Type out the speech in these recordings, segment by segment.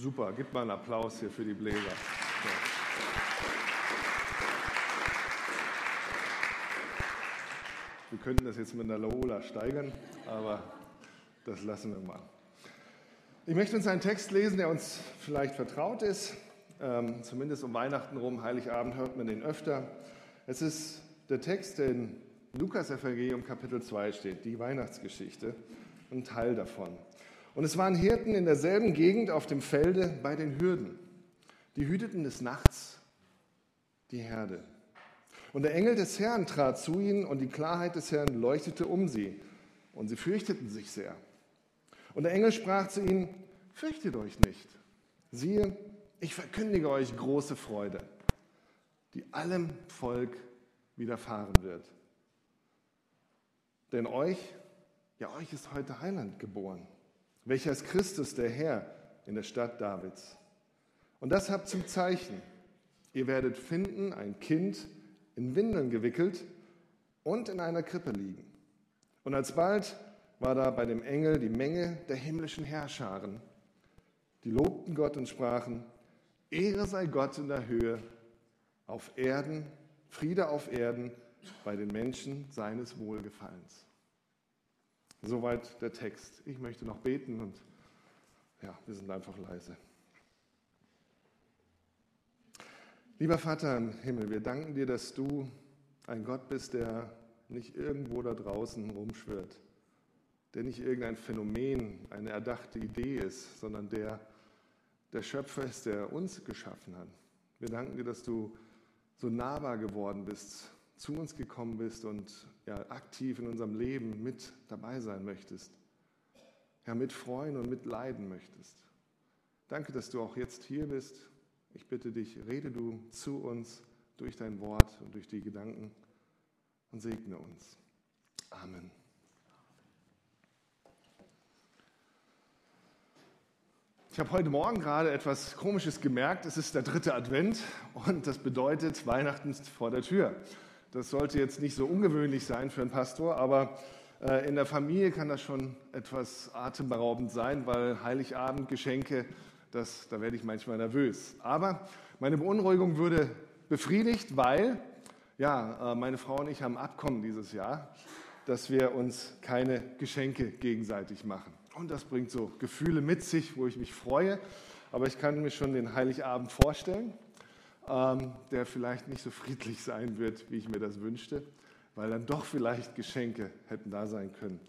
Super, gib mal einen Applaus hier für die Bläser. Wir könnten das jetzt mit einer Lola steigern, aber das lassen wir mal. Ich möchte uns einen Text lesen, der uns vielleicht vertraut ist. Ähm, zumindest um Weihnachten rum, Heiligabend hört man den öfter. Es ist der Text, der in Lukas Evangelium Kapitel 2 steht, die Weihnachtsgeschichte, ein Teil davon. Und es waren Hirten in derselben Gegend auf dem Felde bei den Hürden. Die hüteten des Nachts die Herde. Und der Engel des Herrn trat zu ihnen und die Klarheit des Herrn leuchtete um sie. Und sie fürchteten sich sehr. Und der Engel sprach zu ihnen, fürchtet euch nicht. Siehe, ich verkündige euch große Freude, die allem Volk widerfahren wird. Denn euch, ja euch ist heute Heiland geboren, welcher ist Christus, der Herr, in der Stadt Davids. Und das habt zum Zeichen. Ihr werdet finden ein Kind in Windeln gewickelt und in einer Krippe liegen. Und alsbald war da bei dem Engel die Menge der himmlischen Herrscharen. Die lobten Gott und sprachen, Ehre sei Gott in der Höhe, auf Erden, Friede auf Erden bei den Menschen seines Wohlgefallens. Soweit der Text. Ich möchte noch beten und ja, wir sind einfach leise. Lieber Vater im Himmel, wir danken dir, dass du ein Gott bist, der nicht irgendwo da draußen rumschwirrt, der nicht irgendein Phänomen, eine erdachte Idee ist, sondern der der Schöpfer ist, der uns geschaffen hat. Wir danken dir, dass du so nahbar geworden bist, zu uns gekommen bist und ja, aktiv in unserem Leben mit dabei sein möchtest. Ja, mit freuen und mit leiden möchtest. Danke, dass du auch jetzt hier bist ich bitte dich, rede du zu uns durch dein Wort und durch die Gedanken und segne uns. Amen. Ich habe heute Morgen gerade etwas Komisches gemerkt. Es ist der dritte Advent und das bedeutet, Weihnachten vor der Tür. Das sollte jetzt nicht so ungewöhnlich sein für einen Pastor, aber äh, in der Familie kann das schon etwas atemberaubend sein, weil Heiligabend, Geschenke, das, da werde ich manchmal nervös. Aber meine Beunruhigung würde befriedigt, weil ja, äh, meine Frau und ich haben Abkommen dieses Jahr, dass wir uns keine Geschenke gegenseitig machen. Und das bringt so Gefühle mit sich, wo ich mich freue. Aber ich kann mir schon den Heiligabend vorstellen, ähm, der vielleicht nicht so friedlich sein wird, wie ich mir das wünschte, weil dann doch vielleicht Geschenke hätten da sein können.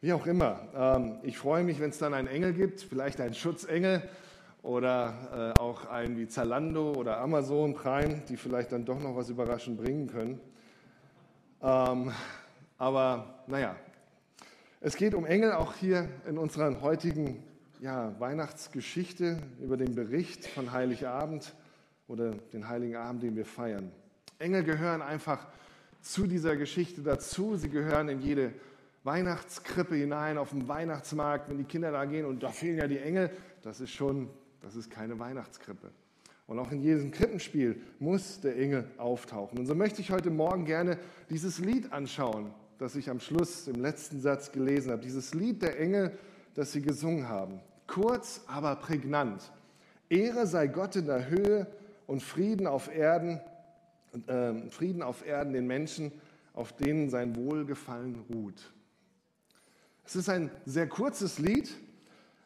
Wie auch immer, ähm, ich freue mich, wenn es dann einen Engel gibt, vielleicht einen Schutzengel, oder äh, auch ein wie Zalando oder Amazon Prime, die vielleicht dann doch noch was überraschend bringen können. Ähm, aber naja, es geht um Engel auch hier in unserer heutigen ja, Weihnachtsgeschichte über den Bericht von Heiligabend oder den Heiligen Abend, den wir feiern. Engel gehören einfach zu dieser Geschichte dazu. Sie gehören in jede Weihnachtskrippe hinein, auf dem Weihnachtsmarkt, wenn die Kinder da gehen und da fehlen ja die Engel. Das ist schon das ist keine Weihnachtskrippe. Und auch in jedem Krippenspiel muss der Engel auftauchen. Und so möchte ich heute Morgen gerne dieses Lied anschauen, das ich am Schluss im letzten Satz gelesen habe. Dieses Lied der Engel, das sie gesungen haben. Kurz, aber prägnant. Ehre sei Gott in der Höhe und Frieden auf Erden, äh, Frieden auf Erden den Menschen, auf denen sein Wohlgefallen ruht. Es ist ein sehr kurzes Lied,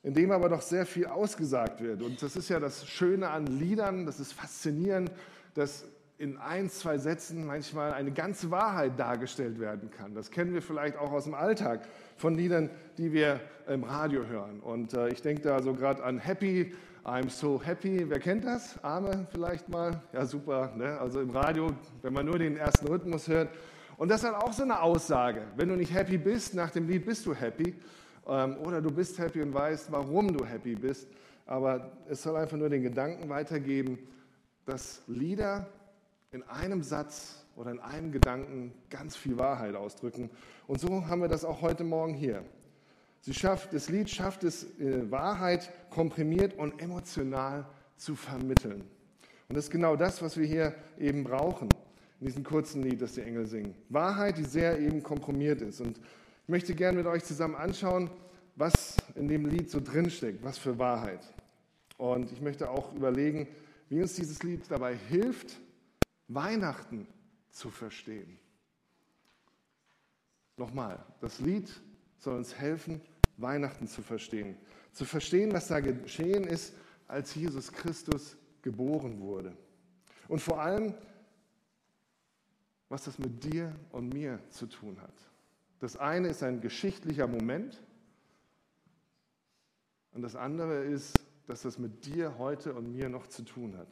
in dem aber doch sehr viel ausgesagt wird. Und das ist ja das Schöne an Liedern, das ist faszinierend, dass in ein, zwei Sätzen manchmal eine ganze Wahrheit dargestellt werden kann. Das kennen wir vielleicht auch aus dem Alltag von Liedern, die wir im Radio hören. Und äh, ich denke da so gerade an Happy, I'm so happy. Wer kennt das? Arme vielleicht mal? Ja, super. Ne? Also im Radio, wenn man nur den ersten Rhythmus hört. Und das hat auch so eine Aussage. Wenn du nicht happy bist, nach dem Lied bist du happy. Ähm, oder du bist happy und weißt, warum du happy bist. Aber es soll einfach nur den Gedanken weitergeben, dass Lieder in einem Satz oder in einem Gedanken ganz viel Wahrheit ausdrücken. Und so haben wir das auch heute Morgen hier. Sie schafft, das Lied schafft es, äh, Wahrheit komprimiert und emotional zu vermitteln. Und das ist genau das, was wir hier eben brauchen, in diesem kurzen Lied, das die Engel singen. Wahrheit, die sehr eben komprimiert ist. Und ich möchte gerne mit euch zusammen anschauen, was in dem Lied so drinsteckt, was für Wahrheit. Und ich möchte auch überlegen, wie uns dieses Lied dabei hilft, Weihnachten zu verstehen. Nochmal, das Lied soll uns helfen, Weihnachten zu verstehen. Zu verstehen, was da geschehen ist, als Jesus Christus geboren wurde. Und vor allem, was das mit dir und mir zu tun hat. Das eine ist ein geschichtlicher Moment und das andere ist, dass das mit dir heute und mir noch zu tun hat.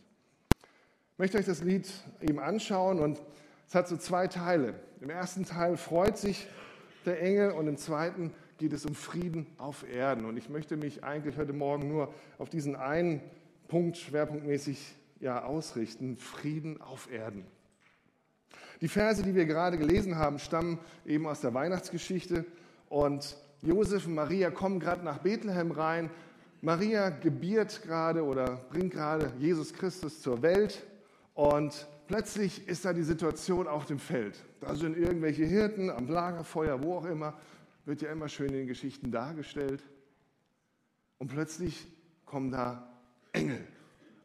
Möchte euch das Lied eben anschauen und es hat so zwei Teile. Im ersten Teil freut sich der Engel und im zweiten geht es um Frieden auf Erden. Und ich möchte mich eigentlich heute Morgen nur auf diesen einen Punkt schwerpunktmäßig ja, ausrichten, Frieden auf Erden. Die Verse, die wir gerade gelesen haben, stammen eben aus der Weihnachtsgeschichte und Josef und Maria kommen gerade nach Bethlehem rein. Maria gebiert gerade oder bringt gerade Jesus Christus zur Welt und plötzlich ist da die Situation auf dem Feld. Da sind irgendwelche Hirten am Lagerfeuer, wo auch immer, wird ja immer schön in den Geschichten dargestellt. Und plötzlich kommen da Engel,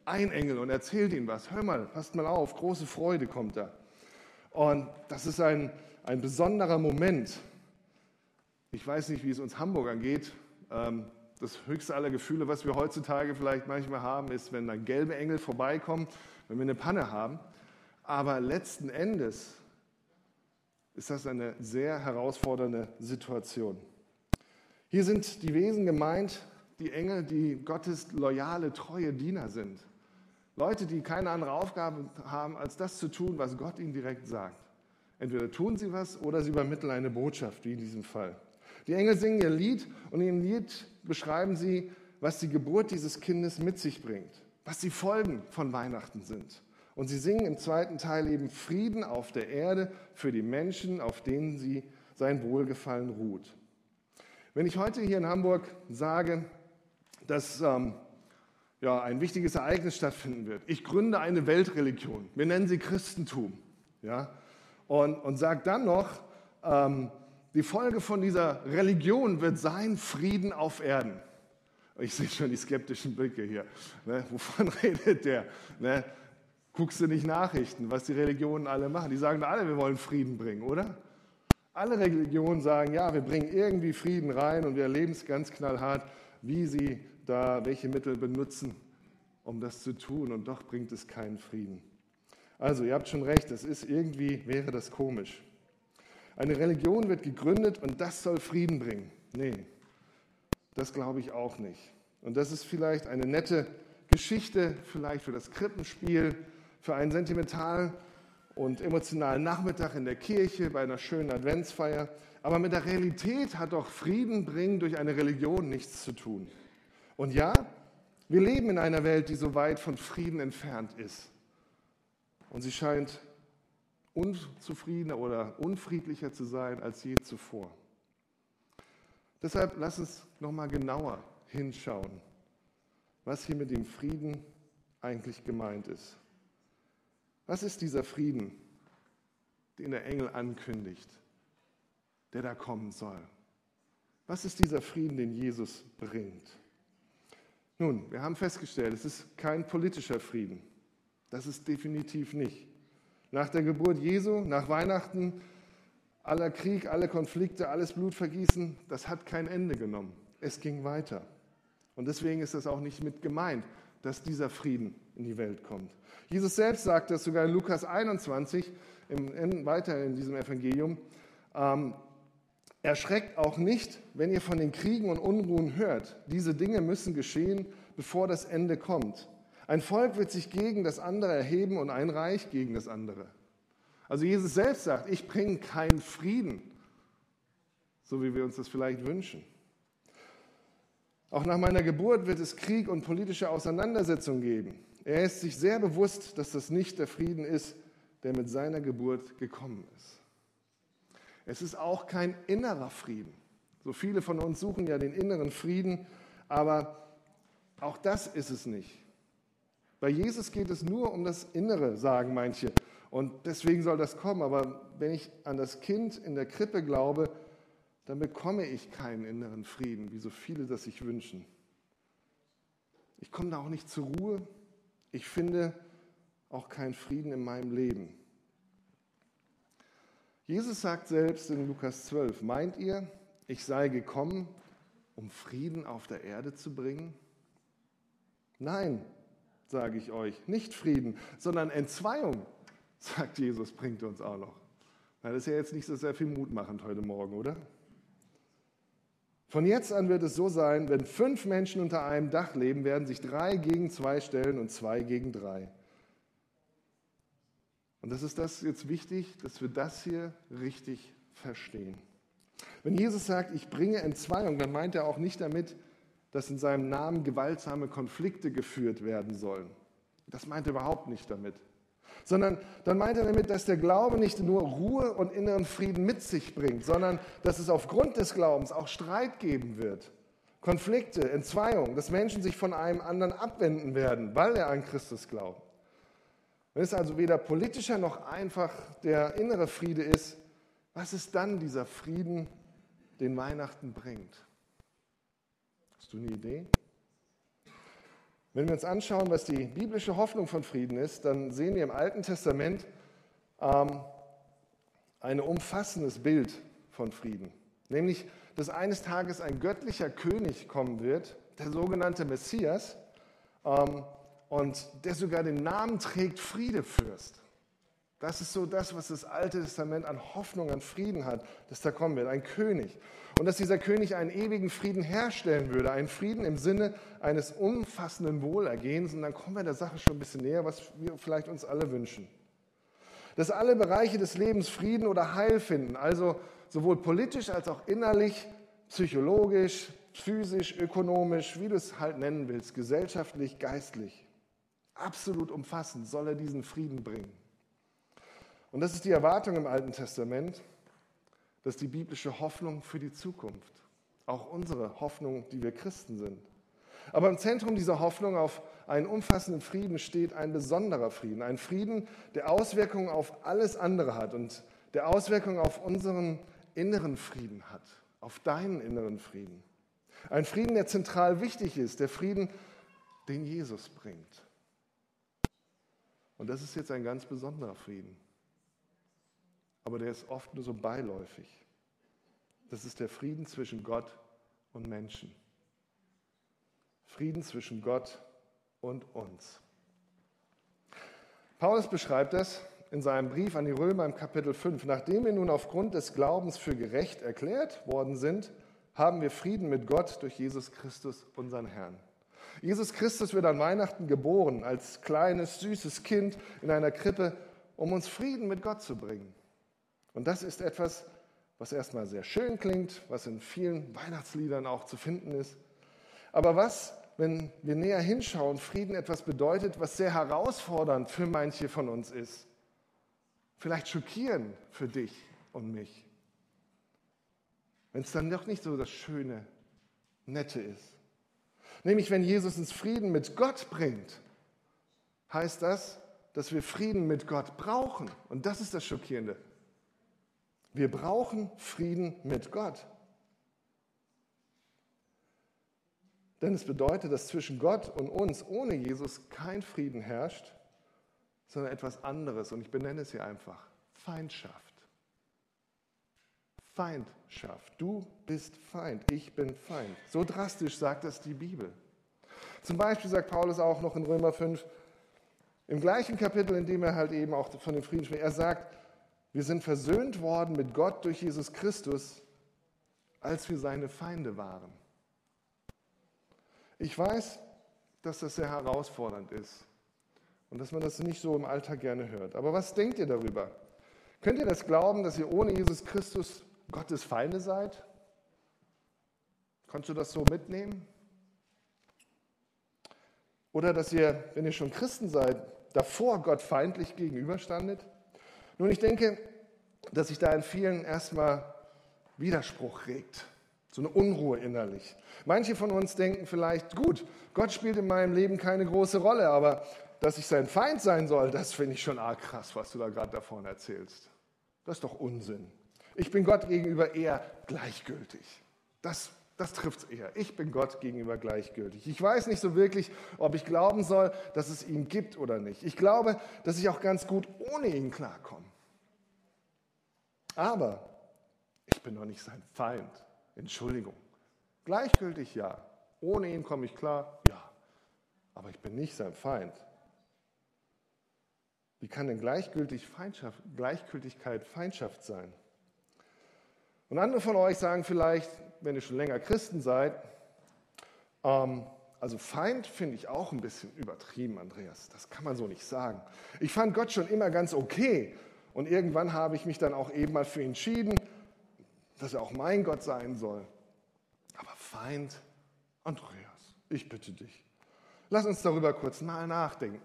ein Engel und erzählt ihnen was. Hör mal, passt mal auf, große Freude kommt da. Und das ist ein, ein besonderer Moment. Ich weiß nicht, wie es uns Hamburgern geht. Ähm, das höchste aller Gefühle, was wir heutzutage vielleicht manchmal haben, ist, wenn dann gelbe Engel vorbeikommen, wenn wir eine Panne haben. Aber letzten Endes ist das eine sehr herausfordernde Situation. Hier sind die Wesen gemeint, die Engel, die Gottes loyale, treue Diener sind. Leute, die keine andere Aufgabe haben, als das zu tun, was Gott ihnen direkt sagt. Entweder tun sie was oder sie übermitteln eine Botschaft, wie in diesem Fall. Die Engel singen ihr Lied und in ihrem Lied beschreiben sie, was die Geburt dieses Kindes mit sich bringt, was die Folgen von Weihnachten sind. Und sie singen im zweiten Teil eben Frieden auf der Erde für die Menschen, auf denen sie sein Wohlgefallen ruht. Wenn ich heute hier in Hamburg sage, dass ähm, ja, ein wichtiges Ereignis stattfinden wird, ich gründe eine Weltreligion, wir nennen sie Christentum, ja, und, und sage dann noch, ähm, die Folge von dieser Religion wird sein Frieden auf Erden. Ich sehe schon die skeptischen Blicke hier. Ne? Wovon redet der? Ne? Guckst du nicht Nachrichten, was die Religionen alle machen? Die sagen alle, wir wollen Frieden bringen, oder? Alle Religionen sagen, ja, wir bringen irgendwie Frieden rein und wir erleben es ganz knallhart, wie sie da welche Mittel benutzen, um das zu tun. Und doch bringt es keinen Frieden. Also, ihr habt schon recht, das ist irgendwie, wäre das komisch. Eine Religion wird gegründet und das soll Frieden bringen. Nee, das glaube ich auch nicht. Und das ist vielleicht eine nette Geschichte, vielleicht für das Krippenspiel, für einen sentimentalen und emotionalen Nachmittag in der Kirche bei einer schönen Adventsfeier. Aber mit der Realität hat doch Frieden bringen durch eine Religion nichts zu tun. Und ja, wir leben in einer Welt, die so weit von Frieden entfernt ist. Und sie scheint unzufriedener oder unfriedlicher zu sein als je zuvor. Deshalb lass uns nochmal genauer hinschauen, was hier mit dem Frieden eigentlich gemeint ist. Was ist dieser Frieden, den der Engel ankündigt, der da kommen soll? Was ist dieser Frieden, den Jesus bringt? Nun, wir haben festgestellt, es ist kein politischer Frieden. Das ist definitiv nicht. Nach der Geburt Jesu, nach Weihnachten, aller Krieg, alle Konflikte, alles Blutvergießen, das hat kein Ende genommen. Es ging weiter. Und deswegen ist das auch nicht mit gemeint, dass dieser Frieden in die Welt kommt. Jesus selbst sagt das sogar in Lukas 21, im, weiter in diesem Evangelium. Ähm, Erschreckt auch nicht, wenn ihr von den Kriegen und Unruhen hört. Diese Dinge müssen geschehen, bevor das Ende kommt. Ein Volk wird sich gegen das andere erheben und ein Reich gegen das andere. Also Jesus selbst sagt, ich bringe keinen Frieden, so wie wir uns das vielleicht wünschen. Auch nach meiner Geburt wird es Krieg und politische Auseinandersetzungen geben. Er ist sich sehr bewusst, dass das nicht der Frieden ist, der mit seiner Geburt gekommen ist. Es ist auch kein innerer Frieden. So viele von uns suchen ja den inneren Frieden, aber auch das ist es nicht. Bei Jesus geht es nur um das Innere, sagen manche. Und deswegen soll das kommen. Aber wenn ich an das Kind in der Krippe glaube, dann bekomme ich keinen inneren Frieden, wie so viele das sich wünschen. Ich komme da auch nicht zur Ruhe. Ich finde auch keinen Frieden in meinem Leben. Jesus sagt selbst in Lukas 12, meint ihr, ich sei gekommen, um Frieden auf der Erde zu bringen? Nein, sage ich euch, nicht Frieden, sondern Entzweiung, sagt Jesus, bringt uns auch noch. Das ist ja jetzt nicht so sehr viel mutmachend heute Morgen, oder? Von jetzt an wird es so sein, wenn fünf Menschen unter einem Dach leben, werden sich drei gegen zwei stellen und zwei gegen drei. Und das ist das jetzt wichtig, dass wir das hier richtig verstehen. Wenn Jesus sagt, ich bringe Entzweiung, dann meint er auch nicht damit, dass in seinem Namen gewaltsame Konflikte geführt werden sollen. Das meint er überhaupt nicht damit. Sondern dann meint er damit, dass der Glaube nicht nur Ruhe und inneren Frieden mit sich bringt, sondern dass es aufgrund des Glaubens auch Streit geben wird. Konflikte, Entzweiung, dass Menschen sich von einem anderen abwenden werden, weil er an Christus glaubt. Wenn es also weder politischer noch einfach der innere Friede ist, was ist dann dieser Frieden, den Weihnachten bringt? Hast du eine Idee? Wenn wir uns anschauen, was die biblische Hoffnung von Frieden ist, dann sehen wir im Alten Testament ähm, ein umfassendes Bild von Frieden. Nämlich, dass eines Tages ein göttlicher König kommen wird, der sogenannte Messias, ähm, und der sogar den Namen trägt Friedefürst. Das ist so das, was das Alte Testament an Hoffnung, an Frieden hat, dass da kommen wird, ein König. Und dass dieser König einen ewigen Frieden herstellen würde, einen Frieden im Sinne eines umfassenden Wohlergehens. Und dann kommen wir der Sache schon ein bisschen näher, was wir vielleicht uns alle wünschen. Dass alle Bereiche des Lebens Frieden oder Heil finden, also sowohl politisch als auch innerlich, psychologisch, physisch, ökonomisch, wie du es halt nennen willst, gesellschaftlich, geistlich. Absolut umfassend soll er diesen Frieden bringen. Und das ist die Erwartung im Alten Testament, das ist die biblische Hoffnung für die Zukunft. Auch unsere Hoffnung, die wir Christen sind. Aber im Zentrum dieser Hoffnung auf einen umfassenden Frieden steht ein besonderer Frieden. Ein Frieden, der Auswirkungen auf alles andere hat und der Auswirkungen auf unseren inneren Frieden hat, auf deinen inneren Frieden. Ein Frieden, der zentral wichtig ist, der Frieden, den Jesus bringt. Und das ist jetzt ein ganz besonderer Frieden aber der ist oft nur so beiläufig. Das ist der Frieden zwischen Gott und Menschen. Frieden zwischen Gott und uns. Paulus beschreibt das in seinem Brief an die Römer im Kapitel 5. Nachdem wir nun aufgrund des Glaubens für gerecht erklärt worden sind, haben wir Frieden mit Gott durch Jesus Christus, unseren Herrn. Jesus Christus wird an Weihnachten geboren als kleines, süßes Kind in einer Krippe, um uns Frieden mit Gott zu bringen. Und das ist etwas, was erstmal sehr schön klingt, was in vielen Weihnachtsliedern auch zu finden ist. Aber was, wenn wir näher hinschauen, Frieden etwas bedeutet, was sehr herausfordernd für manche von uns ist? Vielleicht schockierend für dich und mich. Wenn es dann doch nicht so das Schöne, Nette ist. Nämlich, wenn Jesus uns Frieden mit Gott bringt, heißt das, dass wir Frieden mit Gott brauchen. Und das ist das Schockierende. Wir brauchen Frieden mit Gott. Denn es bedeutet, dass zwischen Gott und uns ohne Jesus kein Frieden herrscht, sondern etwas anderes. Und ich benenne es hier einfach Feindschaft. Feindschaft. Du bist Feind, ich bin Feind. So drastisch sagt das die Bibel. Zum Beispiel sagt Paulus auch noch in Römer 5, im gleichen Kapitel, in dem er halt eben auch von dem Frieden spricht, er sagt, wir sind versöhnt worden mit Gott durch Jesus Christus, als wir seine Feinde waren. Ich weiß, dass das sehr herausfordernd ist und dass man das nicht so im Alltag gerne hört. Aber was denkt ihr darüber? Könnt ihr das glauben, dass ihr ohne Jesus Christus Gottes Feinde seid? Kannst du das so mitnehmen? Oder dass ihr, wenn ihr schon Christen seid, davor Gott feindlich gegenüberstandet? Nun, ich denke, dass sich da in vielen erstmal Widerspruch regt, so eine Unruhe innerlich. Manche von uns denken vielleicht, gut, Gott spielt in meinem Leben keine große Rolle, aber dass ich sein Feind sein soll, das finde ich schon arg krass, was du da gerade davon erzählst. Das ist doch Unsinn. Ich bin Gott gegenüber eher gleichgültig. Das, Das trifft es eher. Ich bin Gott gegenüber gleichgültig. Ich weiß nicht so wirklich, ob ich glauben soll, dass es ihn gibt oder nicht. Ich glaube, dass ich auch ganz gut ohne ihn klarkomme. Aber ich bin doch nicht sein Feind. Entschuldigung. Gleichgültig ja. Ohne ihn komme ich klar, ja. Aber ich bin nicht sein Feind. Wie kann denn Gleichgültig Feindschaft, Gleichgültigkeit Feindschaft sein? Und andere von euch sagen vielleicht, wenn ihr schon länger Christen seid, ähm, also Feind finde ich auch ein bisschen übertrieben, Andreas. Das kann man so nicht sagen. Ich fand Gott schon immer ganz okay. Und irgendwann habe ich mich dann auch eben mal für entschieden, dass er auch mein Gott sein soll. Aber Feind, Andreas, ich bitte dich, lass uns darüber kurz mal nachdenken.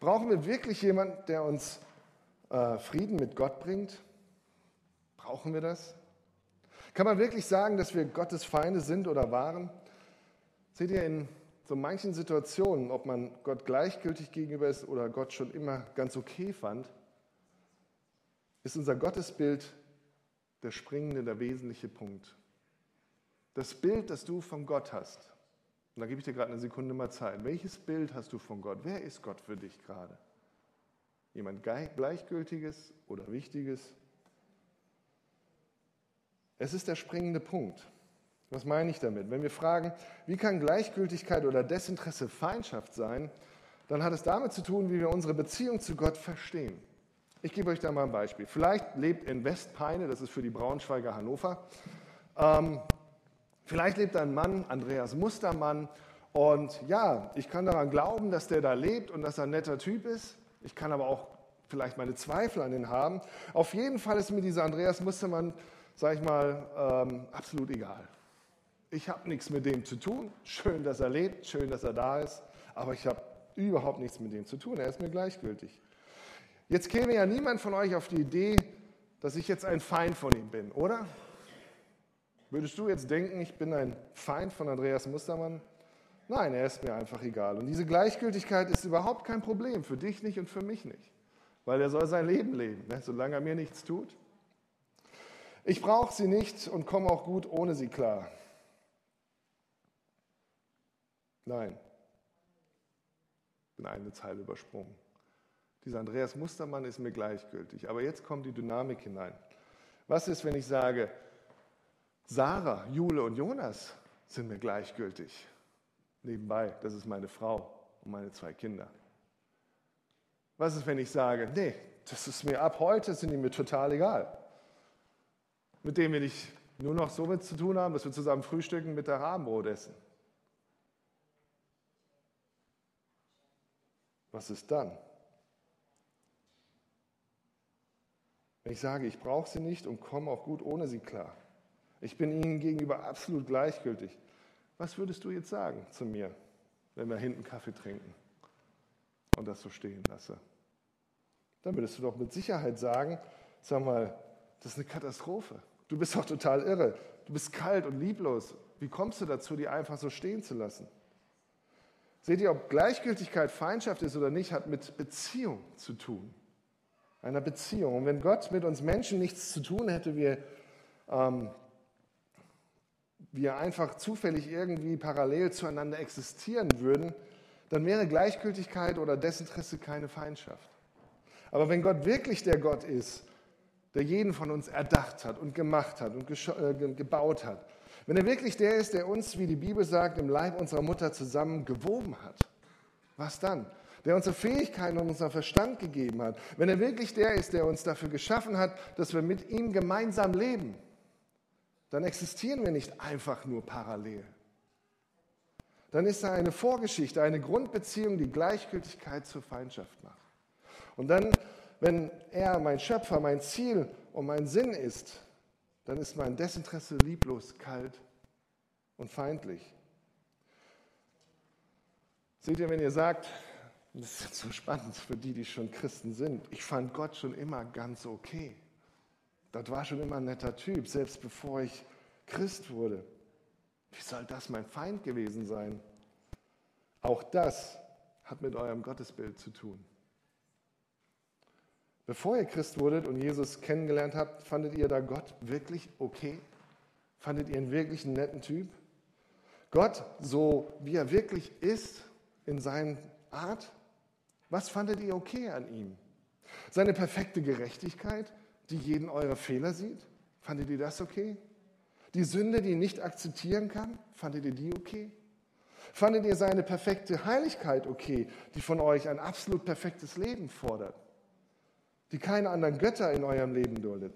Brauchen wir wirklich jemanden, der uns äh, Frieden mit Gott bringt? Brauchen wir das? Kann man wirklich sagen, dass wir Gottes Feinde sind oder waren? Seht ihr, in so manchen Situationen, ob man Gott gleichgültig gegenüber ist oder Gott schon immer ganz okay fand, ist unser Gottesbild der springende, der wesentliche Punkt. Das Bild, das du von Gott hast, und da gebe ich dir gerade eine Sekunde mal Zeit. Welches Bild hast du von Gott? Wer ist Gott für dich gerade? Jemand Gleichgültiges oder Wichtiges? Es ist der springende Punkt. Was meine ich damit? Wenn wir fragen, wie kann Gleichgültigkeit oder Desinteresse Feindschaft sein, dann hat es damit zu tun, wie wir unsere Beziehung zu Gott verstehen. Ich gebe euch da mal ein Beispiel. Vielleicht lebt in Westpeine, das ist für die Braunschweiger Hannover. Ähm, vielleicht lebt ein Mann, Andreas Mustermann, und ja, ich kann daran glauben, dass der da lebt und dass er ein netter Typ ist. Ich kann aber auch vielleicht meine Zweifel an ihn haben. Auf jeden Fall ist mir dieser Andreas Mustermann sage ich mal, ähm, absolut egal. Ich habe nichts mit dem zu tun. Schön, dass er lebt, schön, dass er da ist, aber ich habe überhaupt nichts mit dem zu tun. Er ist mir gleichgültig. Jetzt käme ja niemand von euch auf die Idee, dass ich jetzt ein Feind von ihm bin, oder? Würdest du jetzt denken, ich bin ein Feind von Andreas Mustermann? Nein, er ist mir einfach egal. Und diese Gleichgültigkeit ist überhaupt kein Problem, für dich nicht und für mich nicht. Weil er soll sein Leben leben, ne? solange er mir nichts tut. Ich brauche sie nicht und komme auch gut ohne sie klar. Nein, bin eine Zeile übersprungen. Dieser Andreas Mustermann ist mir gleichgültig. Aber jetzt kommt die Dynamik hinein. Was ist, wenn ich sage, Sarah, Jule und Jonas sind mir gleichgültig? Nebenbei, das ist meine Frau und meine zwei Kinder. Was ist, wenn ich sage, nee, das ist mir ab heute, sind die mir total egal mit dem wir nicht nur noch so mit zu tun haben, dass wir zusammen frühstücken, mit der Rahmenbrot essen. Was ist dann? Wenn ich sage, ich brauche sie nicht und komme auch gut ohne sie klar. Ich bin ihnen gegenüber absolut gleichgültig. Was würdest du jetzt sagen zu mir, wenn wir hinten Kaffee trinken und das so stehen lasse? Dann würdest du doch mit Sicherheit sagen, sag mal, das ist eine Katastrophe. Du bist doch total irre. Du bist kalt und lieblos. Wie kommst du dazu, die einfach so stehen zu lassen? Seht ihr, ob Gleichgültigkeit Feindschaft ist oder nicht, hat mit Beziehung zu tun. Einer Beziehung. Und wenn Gott mit uns Menschen nichts zu tun hätte, wir, ähm, wir einfach zufällig irgendwie parallel zueinander existieren würden, dann wäre Gleichgültigkeit oder Desinteresse keine Feindschaft. Aber wenn Gott wirklich der Gott ist, der jeden von uns erdacht hat und gemacht hat und äh, gebaut hat, wenn er wirklich der ist, der uns, wie die Bibel sagt, im Leib unserer Mutter zusammen gewoben hat, was dann? Der unsere Fähigkeiten und unseren Verstand gegeben hat, wenn er wirklich der ist, der uns dafür geschaffen hat, dass wir mit ihm gemeinsam leben, dann existieren wir nicht einfach nur parallel. Dann ist da eine Vorgeschichte, eine Grundbeziehung, die Gleichgültigkeit zur Feindschaft macht. Und dann wenn er mein Schöpfer, mein Ziel und mein Sinn ist, dann ist mein Desinteresse lieblos, kalt und feindlich. Seht ihr, wenn ihr sagt, das ist so spannend für die, die schon Christen sind, ich fand Gott schon immer ganz okay. Das war schon immer ein netter Typ, selbst bevor ich Christ wurde. Wie soll das mein Feind gewesen sein? Auch das hat mit eurem Gottesbild zu tun. Bevor ihr Christ wurdet und Jesus kennengelernt habt, fandet ihr da Gott wirklich okay? Fandet ihr ihn wirklich einen netten Typ? Gott, so wie er wirklich ist, in seiner Art, was fandet ihr okay an ihm? Seine perfekte Gerechtigkeit, die jeden eurer Fehler sieht? Fandet ihr das okay? Die Sünde, die ihn nicht akzeptieren kann, fandet ihr die okay? Fandet ihr seine perfekte Heiligkeit okay, die von euch ein absolut perfektes Leben fordert, die keine anderen Götter in eurem Leben duldet?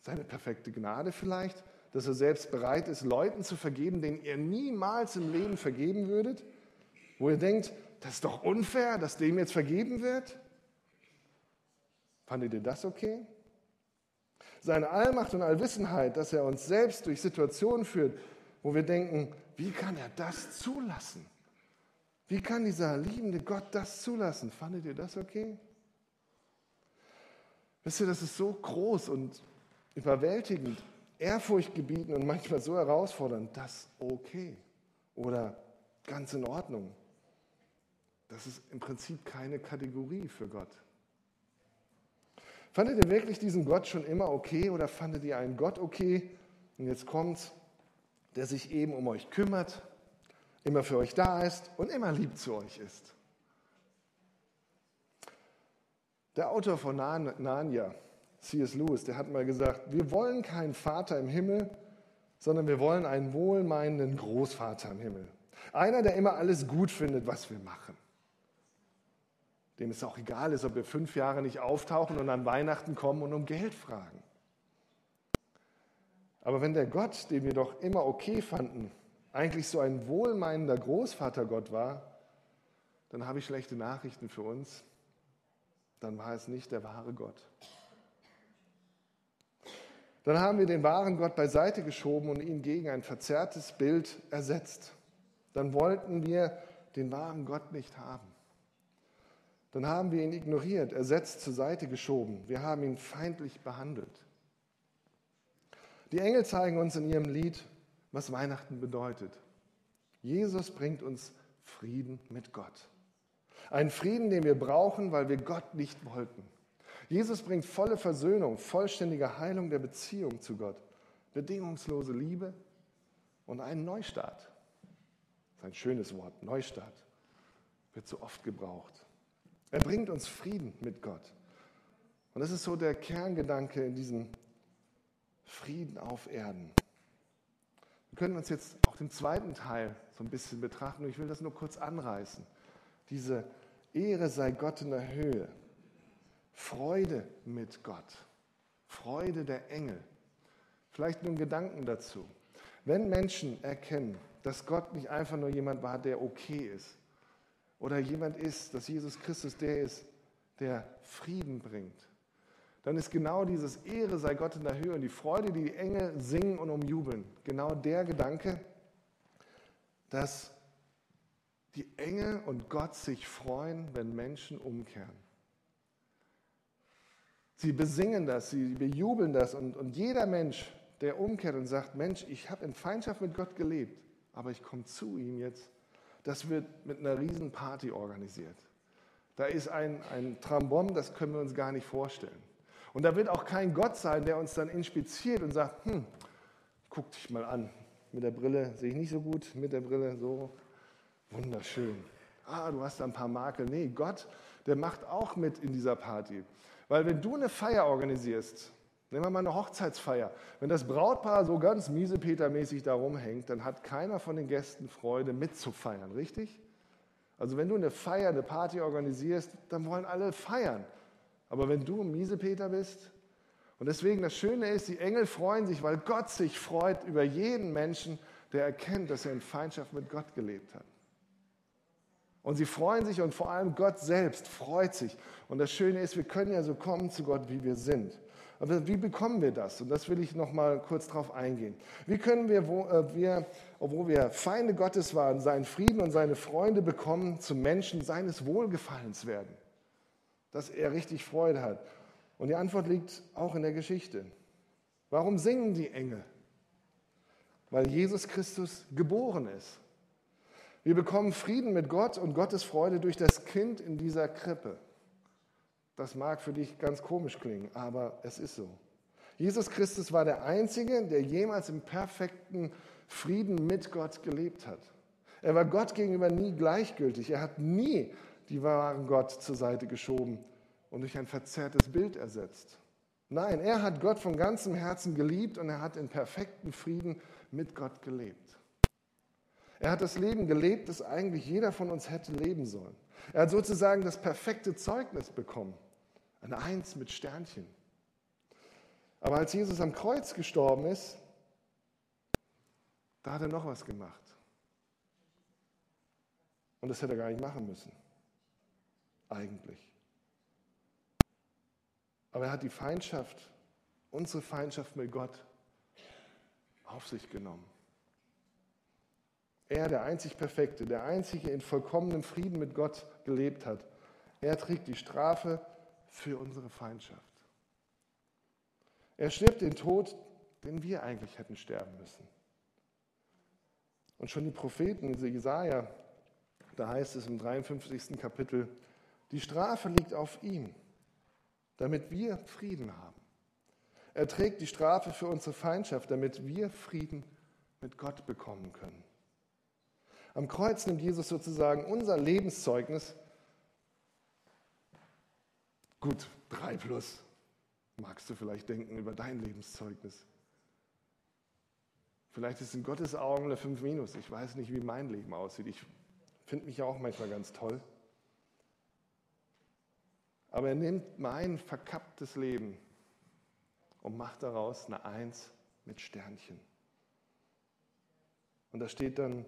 Seine perfekte Gnade vielleicht, dass er selbst bereit ist, Leuten zu vergeben, denen ihr niemals im Leben vergeben würdet, wo ihr denkt, das ist doch unfair, dass dem jetzt vergeben wird? Fandet ihr das okay? Seine Allmacht und Allwissenheit, dass er uns selbst durch Situationen führt, wo wir denken, wie kann er das zulassen? Wie kann dieser liebende Gott das zulassen? Fandet ihr das okay? Wisst ihr, das ist so groß und überwältigend, ehrfurchtgebietend und manchmal so herausfordernd, das okay oder ganz in Ordnung. Das ist im Prinzip keine Kategorie für Gott. Fandet ihr wirklich diesen Gott schon immer okay oder fandet ihr einen Gott okay? Und jetzt kommt's, der sich eben um euch kümmert, immer für euch da ist und immer lieb zu euch ist. Der Autor von Narnia, C.S. Lewis, der hat mal gesagt, wir wollen keinen Vater im Himmel, sondern wir wollen einen wohlmeinenden Großvater im Himmel. Einer, der immer alles gut findet, was wir machen dem es auch egal ist, ob wir fünf Jahre nicht auftauchen und an Weihnachten kommen und um Geld fragen. Aber wenn der Gott, den wir doch immer okay fanden, eigentlich so ein wohlmeinender Großvatergott war, dann habe ich schlechte Nachrichten für uns. Dann war es nicht der wahre Gott. Dann haben wir den wahren Gott beiseite geschoben und ihn gegen ein verzerrtes Bild ersetzt. Dann wollten wir den wahren Gott nicht haben. Dann haben wir ihn ignoriert, ersetzt, zur Seite geschoben. Wir haben ihn feindlich behandelt. Die Engel zeigen uns in ihrem Lied, was Weihnachten bedeutet. Jesus bringt uns Frieden mit Gott. Einen Frieden, den wir brauchen, weil wir Gott nicht wollten. Jesus bringt volle Versöhnung, vollständige Heilung der Beziehung zu Gott, bedingungslose Liebe und einen Neustart. Das ist ein schönes Wort, Neustart. Wird so oft gebraucht. Er bringt uns Frieden mit Gott. Und das ist so der Kerngedanke in diesem Frieden auf Erden. Wir können uns jetzt auch den zweiten Teil so ein bisschen betrachten ich will das nur kurz anreißen. Diese Ehre sei Gott in der Höhe. Freude mit Gott. Freude der Engel. Vielleicht nur ein Gedanken dazu. Wenn Menschen erkennen, dass Gott nicht einfach nur jemand war, der okay ist, oder jemand ist, dass Jesus Christus der ist, der Frieden bringt, dann ist genau dieses Ehre sei Gott in der Höhe und die Freude, die die Engel singen und umjubeln, genau der Gedanke, dass die Engel und Gott sich freuen, wenn Menschen umkehren. Sie besingen das, sie bejubeln das und, und jeder Mensch, der umkehrt und sagt, Mensch, ich habe in Feindschaft mit Gott gelebt, aber ich komme zu ihm jetzt das wird mit einer riesen Party organisiert. Da ist ein, ein Trambom, das können wir uns gar nicht vorstellen. Und da wird auch kein Gott sein, der uns dann inspiziert und sagt, hm, guck dich mal an. Mit der Brille sehe ich nicht so gut, mit der Brille so wunderschön. Ah, du hast da ein paar Makel. Nee, Gott, der macht auch mit in dieser Party. Weil wenn du eine Feier organisierst, Nehmen wir mal eine Hochzeitsfeier. Wenn das Brautpaar so ganz miesepetermäßig da rumhängt, dann hat keiner von den Gästen Freude mitzufeiern, richtig? Also wenn du eine Feier, eine Party organisierst, dann wollen alle feiern. Aber wenn du Miesepeter bist, und deswegen das Schöne ist, die Engel freuen sich, weil Gott sich freut über jeden Menschen, der erkennt, dass er in Feindschaft mit Gott gelebt hat. Und sie freuen sich und vor allem Gott selbst freut sich. Und das Schöne ist, wir können ja so kommen zu Gott, wie wir sind. Aber wie bekommen wir das? Und das will ich noch mal kurz darauf eingehen. Wie können wir, wo, äh, wir, obwohl wir Feinde Gottes waren, seinen Frieden und seine Freunde bekommen, zu Menschen seines Wohlgefallens werden? Dass er richtig Freude hat. Und die Antwort liegt auch in der Geschichte. Warum singen die Engel? Weil Jesus Christus geboren ist. Wir bekommen Frieden mit Gott und Gottes Freude durch das Kind in dieser Krippe. Das mag für dich ganz komisch klingen, aber es ist so. Jesus Christus war der Einzige, der jemals im perfekten Frieden mit Gott gelebt hat. Er war Gott gegenüber nie gleichgültig. Er hat nie die wahren Gott zur Seite geschoben und durch ein verzerrtes Bild ersetzt. Nein, er hat Gott von ganzem Herzen geliebt und er hat in perfektem Frieden mit Gott gelebt. Er hat das Leben gelebt, das eigentlich jeder von uns hätte leben sollen. Er hat sozusagen das perfekte Zeugnis bekommen. Eine Eins mit Sternchen. Aber als Jesus am Kreuz gestorben ist, da hat er noch was gemacht. Und das hätte er gar nicht machen müssen. Eigentlich. Aber er hat die Feindschaft, unsere Feindschaft mit Gott, auf sich genommen. Er, der einzig Perfekte, der einzige in vollkommenem Frieden mit Gott gelebt hat, er trägt die Strafe für unsere Feindschaft. Er stirbt den Tod, den wir eigentlich hätten sterben müssen. Und schon die Propheten, Jesaja, da heißt es im 53. Kapitel, die Strafe liegt auf ihm, damit wir Frieden haben. Er trägt die Strafe für unsere Feindschaft, damit wir Frieden mit Gott bekommen können. Am Kreuz nimmt Jesus sozusagen unser Lebenszeugnis. Gut, drei plus, magst du vielleicht denken über dein Lebenszeugnis. Vielleicht ist in Gottes Augen eine 5 minus. Ich weiß nicht, wie mein Leben aussieht. Ich finde mich ja auch manchmal ganz toll. Aber er nimmt mein verkapptes Leben und macht daraus eine Eins mit Sternchen. Und da steht dann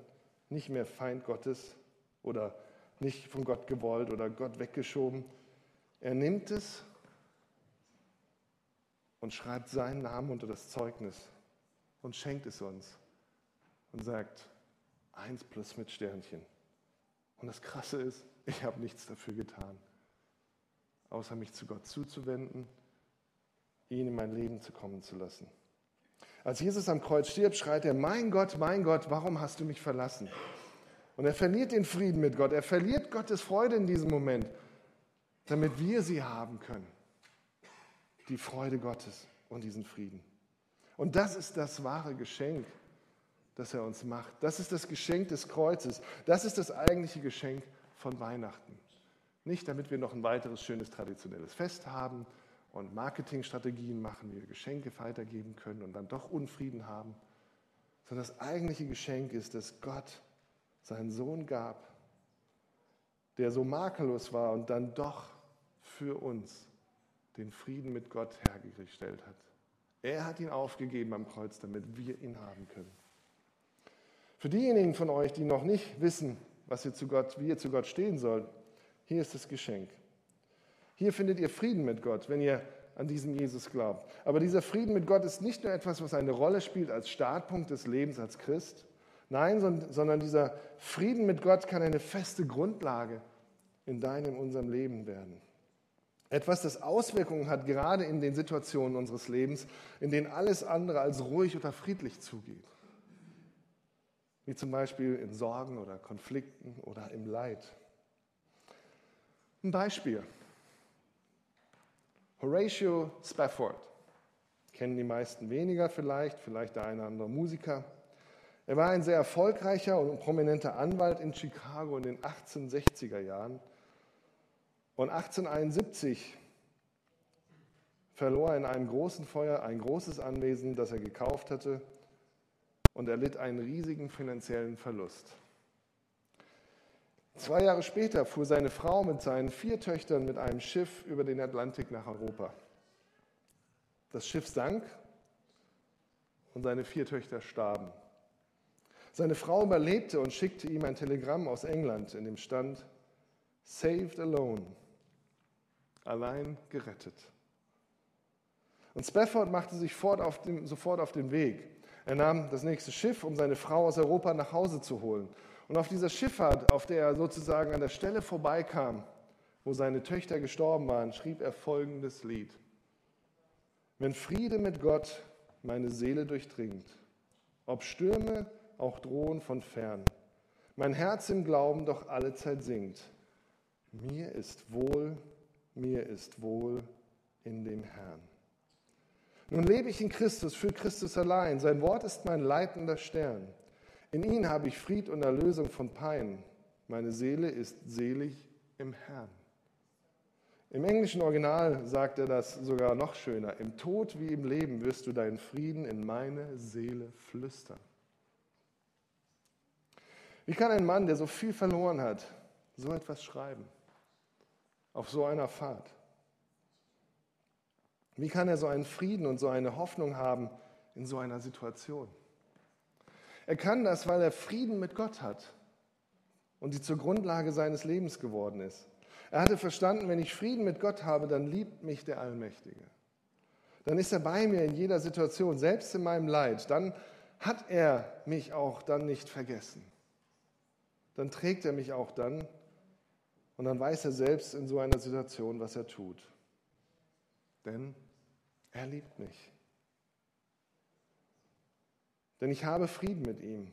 nicht mehr Feind Gottes oder nicht von Gott gewollt oder Gott weggeschoben. Er nimmt es und schreibt seinen Namen unter das Zeugnis und schenkt es uns und sagt, eins plus mit Sternchen. Und das Krasse ist, ich habe nichts dafür getan, außer mich zu Gott zuzuwenden, ihn in mein Leben zu kommen zu lassen. Als Jesus am Kreuz stirbt, schreit er, mein Gott, mein Gott, warum hast du mich verlassen? Und er verliert den Frieden mit Gott, er verliert Gottes Freude in diesem Moment, damit wir sie haben können. Die Freude Gottes und diesen Frieden. Und das ist das wahre Geschenk, das er uns macht. Das ist das Geschenk des Kreuzes. Das ist das eigentliche Geschenk von Weihnachten. Nicht damit wir noch ein weiteres schönes traditionelles Fest haben und Marketingstrategien machen, wie wir Geschenke weitergeben können und dann doch Unfrieden haben, sondern das eigentliche Geschenk ist, dass Gott seinen Sohn gab, der so makellos war und dann doch für uns den Frieden mit Gott hergestellt hat. Er hat ihn aufgegeben am Kreuz, damit wir ihn haben können. Für diejenigen von euch, die noch nicht wissen, was ihr zu Gott, wie ihr zu Gott stehen sollt, hier ist das Geschenk. Hier findet ihr Frieden mit Gott, wenn ihr an diesen Jesus glaubt. Aber dieser Frieden mit Gott ist nicht nur etwas, was eine Rolle spielt als Startpunkt des Lebens als Christ. Nein, sondern dieser Frieden mit Gott kann eine feste Grundlage in deinem, unserem Leben werden. Etwas, das Auswirkungen hat, gerade in den Situationen unseres Lebens, in denen alles andere als ruhig oder friedlich zugeht. Wie zum Beispiel in Sorgen oder Konflikten oder im Leid. Ein Beispiel. Horatio Spafford. Kennen die meisten weniger vielleicht, vielleicht der eine oder andere Musiker. Er war ein sehr erfolgreicher und prominenter Anwalt in Chicago in den 1860er Jahren. Und 1871 verlor er in einem großen Feuer ein großes Anwesen, das er gekauft hatte, und erlitt einen riesigen finanziellen Verlust. Zwei Jahre später fuhr seine Frau mit seinen vier Töchtern mit einem Schiff über den Atlantik nach Europa. Das Schiff sank und seine vier Töchter starben. Seine Frau überlebte und schickte ihm ein Telegramm aus England, in dem stand, Saved alone, allein gerettet. Und Spafford machte sich auf den, sofort auf den Weg. Er nahm das nächste Schiff, um seine Frau aus Europa nach Hause zu holen. Und auf dieser Schifffahrt, auf der er sozusagen an der Stelle vorbeikam, wo seine Töchter gestorben waren, schrieb er folgendes Lied. Wenn Friede mit Gott meine Seele durchdringt, ob Stürme auch drohen von fern, mein Herz im Glauben doch alle Zeit singt, mir ist wohl, mir ist wohl in dem Herrn. Nun lebe ich in Christus, für Christus allein. Sein Wort ist mein leitender Stern. In ihn habe ich Fried und Erlösung von Pein. Meine Seele ist selig im Herrn. Im englischen Original sagt er das sogar noch schöner. Im Tod wie im Leben wirst du deinen Frieden in meine Seele flüstern. Wie kann ein Mann, der so viel verloren hat, so etwas schreiben? Auf so einer Fahrt? Wie kann er so einen Frieden und so eine Hoffnung haben in so einer Situation? Er kann das, weil er Frieden mit Gott hat und die zur Grundlage seines Lebens geworden ist. Er hatte verstanden, wenn ich Frieden mit Gott habe, dann liebt mich der Allmächtige. Dann ist er bei mir in jeder Situation, selbst in meinem Leid. Dann hat er mich auch dann nicht vergessen. Dann trägt er mich auch dann und dann weiß er selbst in so einer Situation, was er tut. Denn er liebt mich. Denn ich habe Frieden mit ihm.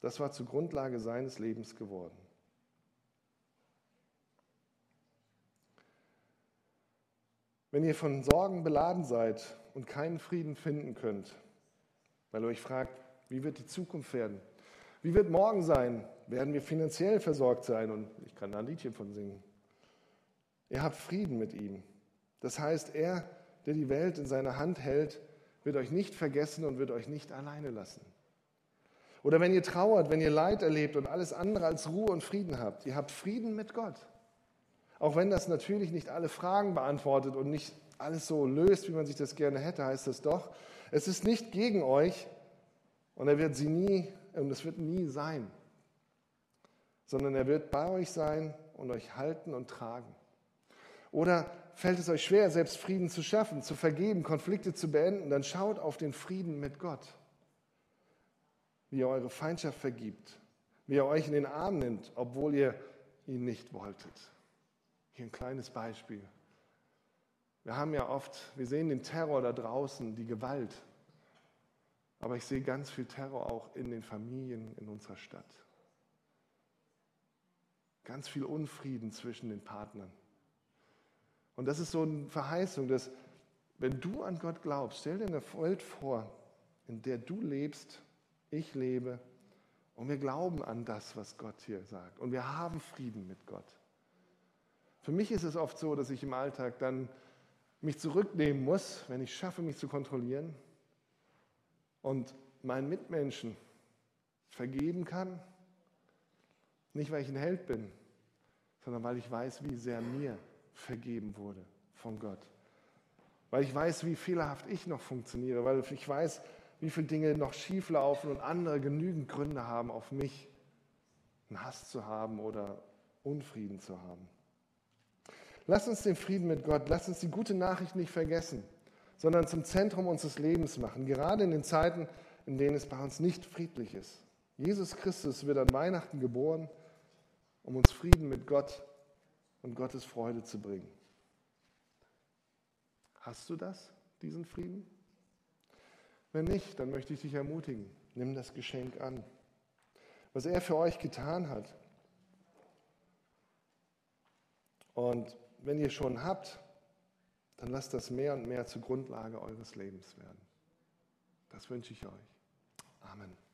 Das war zur Grundlage seines Lebens geworden. Wenn ihr von Sorgen beladen seid und keinen Frieden finden könnt, weil ihr euch fragt, wie wird die Zukunft werden? Wie wird morgen sein? Werden wir finanziell versorgt sein? Und ich kann da ein Liedchen von singen. Ihr habt Frieden mit ihm. Das heißt, er, der die Welt in seiner Hand hält, wird euch nicht vergessen und wird euch nicht alleine lassen. Oder wenn ihr trauert, wenn ihr Leid erlebt und alles andere als Ruhe und Frieden habt, ihr habt Frieden mit Gott. Auch wenn das natürlich nicht alle Fragen beantwortet und nicht alles so löst, wie man sich das gerne hätte, heißt es doch, es ist nicht gegen euch und er wird sie nie, und es wird nie sein, sondern er wird bei euch sein und euch halten und tragen. Oder fällt es euch schwer, selbst Frieden zu schaffen, zu vergeben, Konflikte zu beenden, dann schaut auf den Frieden mit Gott, wie er eure Feindschaft vergibt, wie er euch in den Arm nimmt, obwohl ihr ihn nicht wolltet. Hier ein kleines Beispiel. Wir haben ja oft, wir sehen den Terror da draußen, die Gewalt. Aber ich sehe ganz viel Terror auch in den Familien in unserer Stadt. Ganz viel Unfrieden zwischen den Partnern. Und das ist so eine Verheißung, dass wenn du an Gott glaubst, stell dir eine Welt vor, in der du lebst, ich lebe und wir glauben an das, was Gott hier sagt. Und wir haben Frieden mit Gott. Für mich ist es oft so, dass ich im Alltag dann mich zurücknehmen muss, wenn ich schaffe, mich zu kontrollieren und meinen Mitmenschen vergeben kann. Nicht, weil ich ein Held bin, sondern weil ich weiß, wie sehr mir vergeben wurde von Gott. Weil ich weiß, wie fehlerhaft ich noch funktioniere, weil ich weiß, wie viele Dinge noch schief laufen und andere genügend Gründe haben, auf mich einen Hass zu haben oder Unfrieden zu haben. Lass uns den Frieden mit Gott, lass uns die gute Nachricht nicht vergessen, sondern zum Zentrum unseres Lebens machen, gerade in den Zeiten, in denen es bei uns nicht friedlich ist. Jesus Christus wird an Weihnachten geboren, um uns Frieden mit Gott und Gottes Freude zu bringen. Hast du das, diesen Frieden? Wenn nicht, dann möchte ich dich ermutigen, nimm das Geschenk an. Was er für euch getan hat. Und wenn ihr schon habt, dann lasst das mehr und mehr zur Grundlage eures Lebens werden. Das wünsche ich euch. Amen.